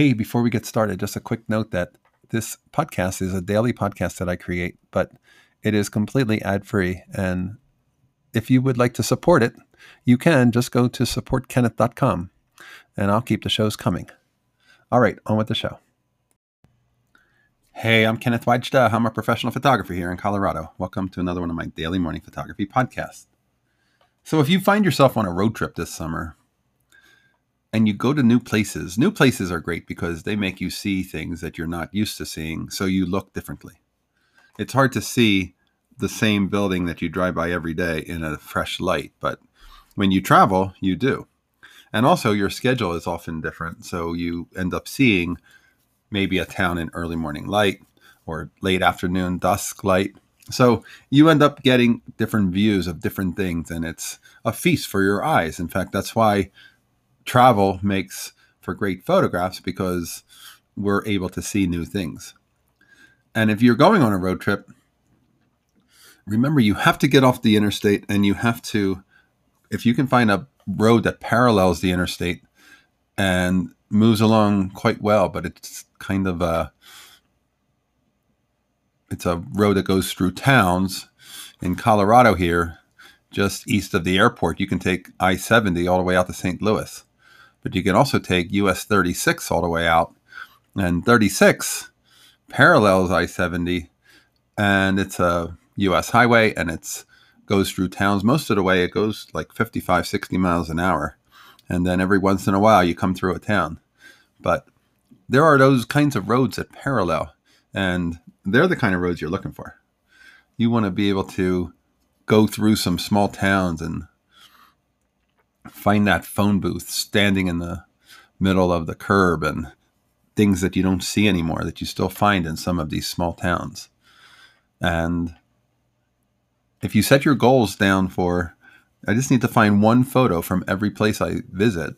Hey, before we get started, just a quick note that this podcast is a daily podcast that I create, but it is completely ad free. And if you would like to support it, you can just go to supportkenneth.com and I'll keep the shows coming. All right, on with the show. Hey, I'm Kenneth Wajda. I'm a professional photographer here in Colorado. Welcome to another one of my daily morning photography podcasts. So, if you find yourself on a road trip this summer, and you go to new places. New places are great because they make you see things that you're not used to seeing, so you look differently. It's hard to see the same building that you drive by every day in a fresh light, but when you travel, you do. And also, your schedule is often different, so you end up seeing maybe a town in early morning light or late afternoon dusk light. So you end up getting different views of different things, and it's a feast for your eyes. In fact, that's why travel makes for great photographs because we're able to see new things. And if you're going on a road trip, remember you have to get off the interstate and you have to, if you can find a road that parallels the interstate and moves along quite well, but it's kind of a, it's a road that goes through towns in Colorado here, just east of the airport. You can take I 70 all the way out to St. Louis but you can also take US 36 all the way out. And 36 parallels I 70, and it's a US highway and it goes through towns. Most of the way, it goes like 55, 60 miles an hour. And then every once in a while, you come through a town. But there are those kinds of roads that parallel, and they're the kind of roads you're looking for. You want to be able to go through some small towns and find that phone booth standing in the middle of the curb and things that you don't see anymore that you still find in some of these small towns. And if you set your goals down for, I just need to find one photo from every place I visit,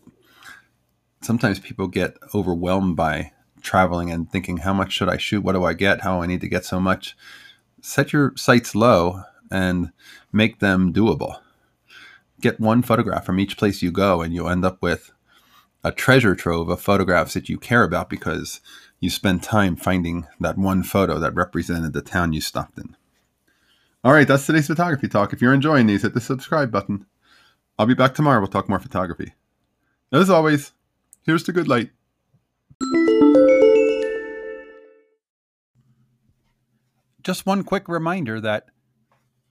sometimes people get overwhelmed by traveling and thinking, how much should I shoot? What do I get? How do I need to get so much? Set your sights low and make them doable get one photograph from each place you go, and you'll end up with a treasure trove of photographs that you care about because you spend time finding that one photo that represented the town you stopped in. All right, that's today's photography talk. If you're enjoying these, hit the subscribe button. I'll be back tomorrow. We'll talk more photography. As always, here's to good light. Just one quick reminder that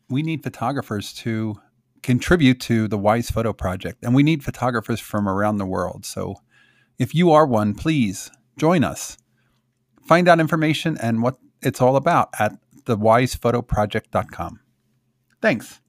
we need photographers to contribute to the Wise Photo Project. And we need photographers from around the world. So if you are one, please join us. Find out information and what it's all about at thewisephotoproject.com. Thanks.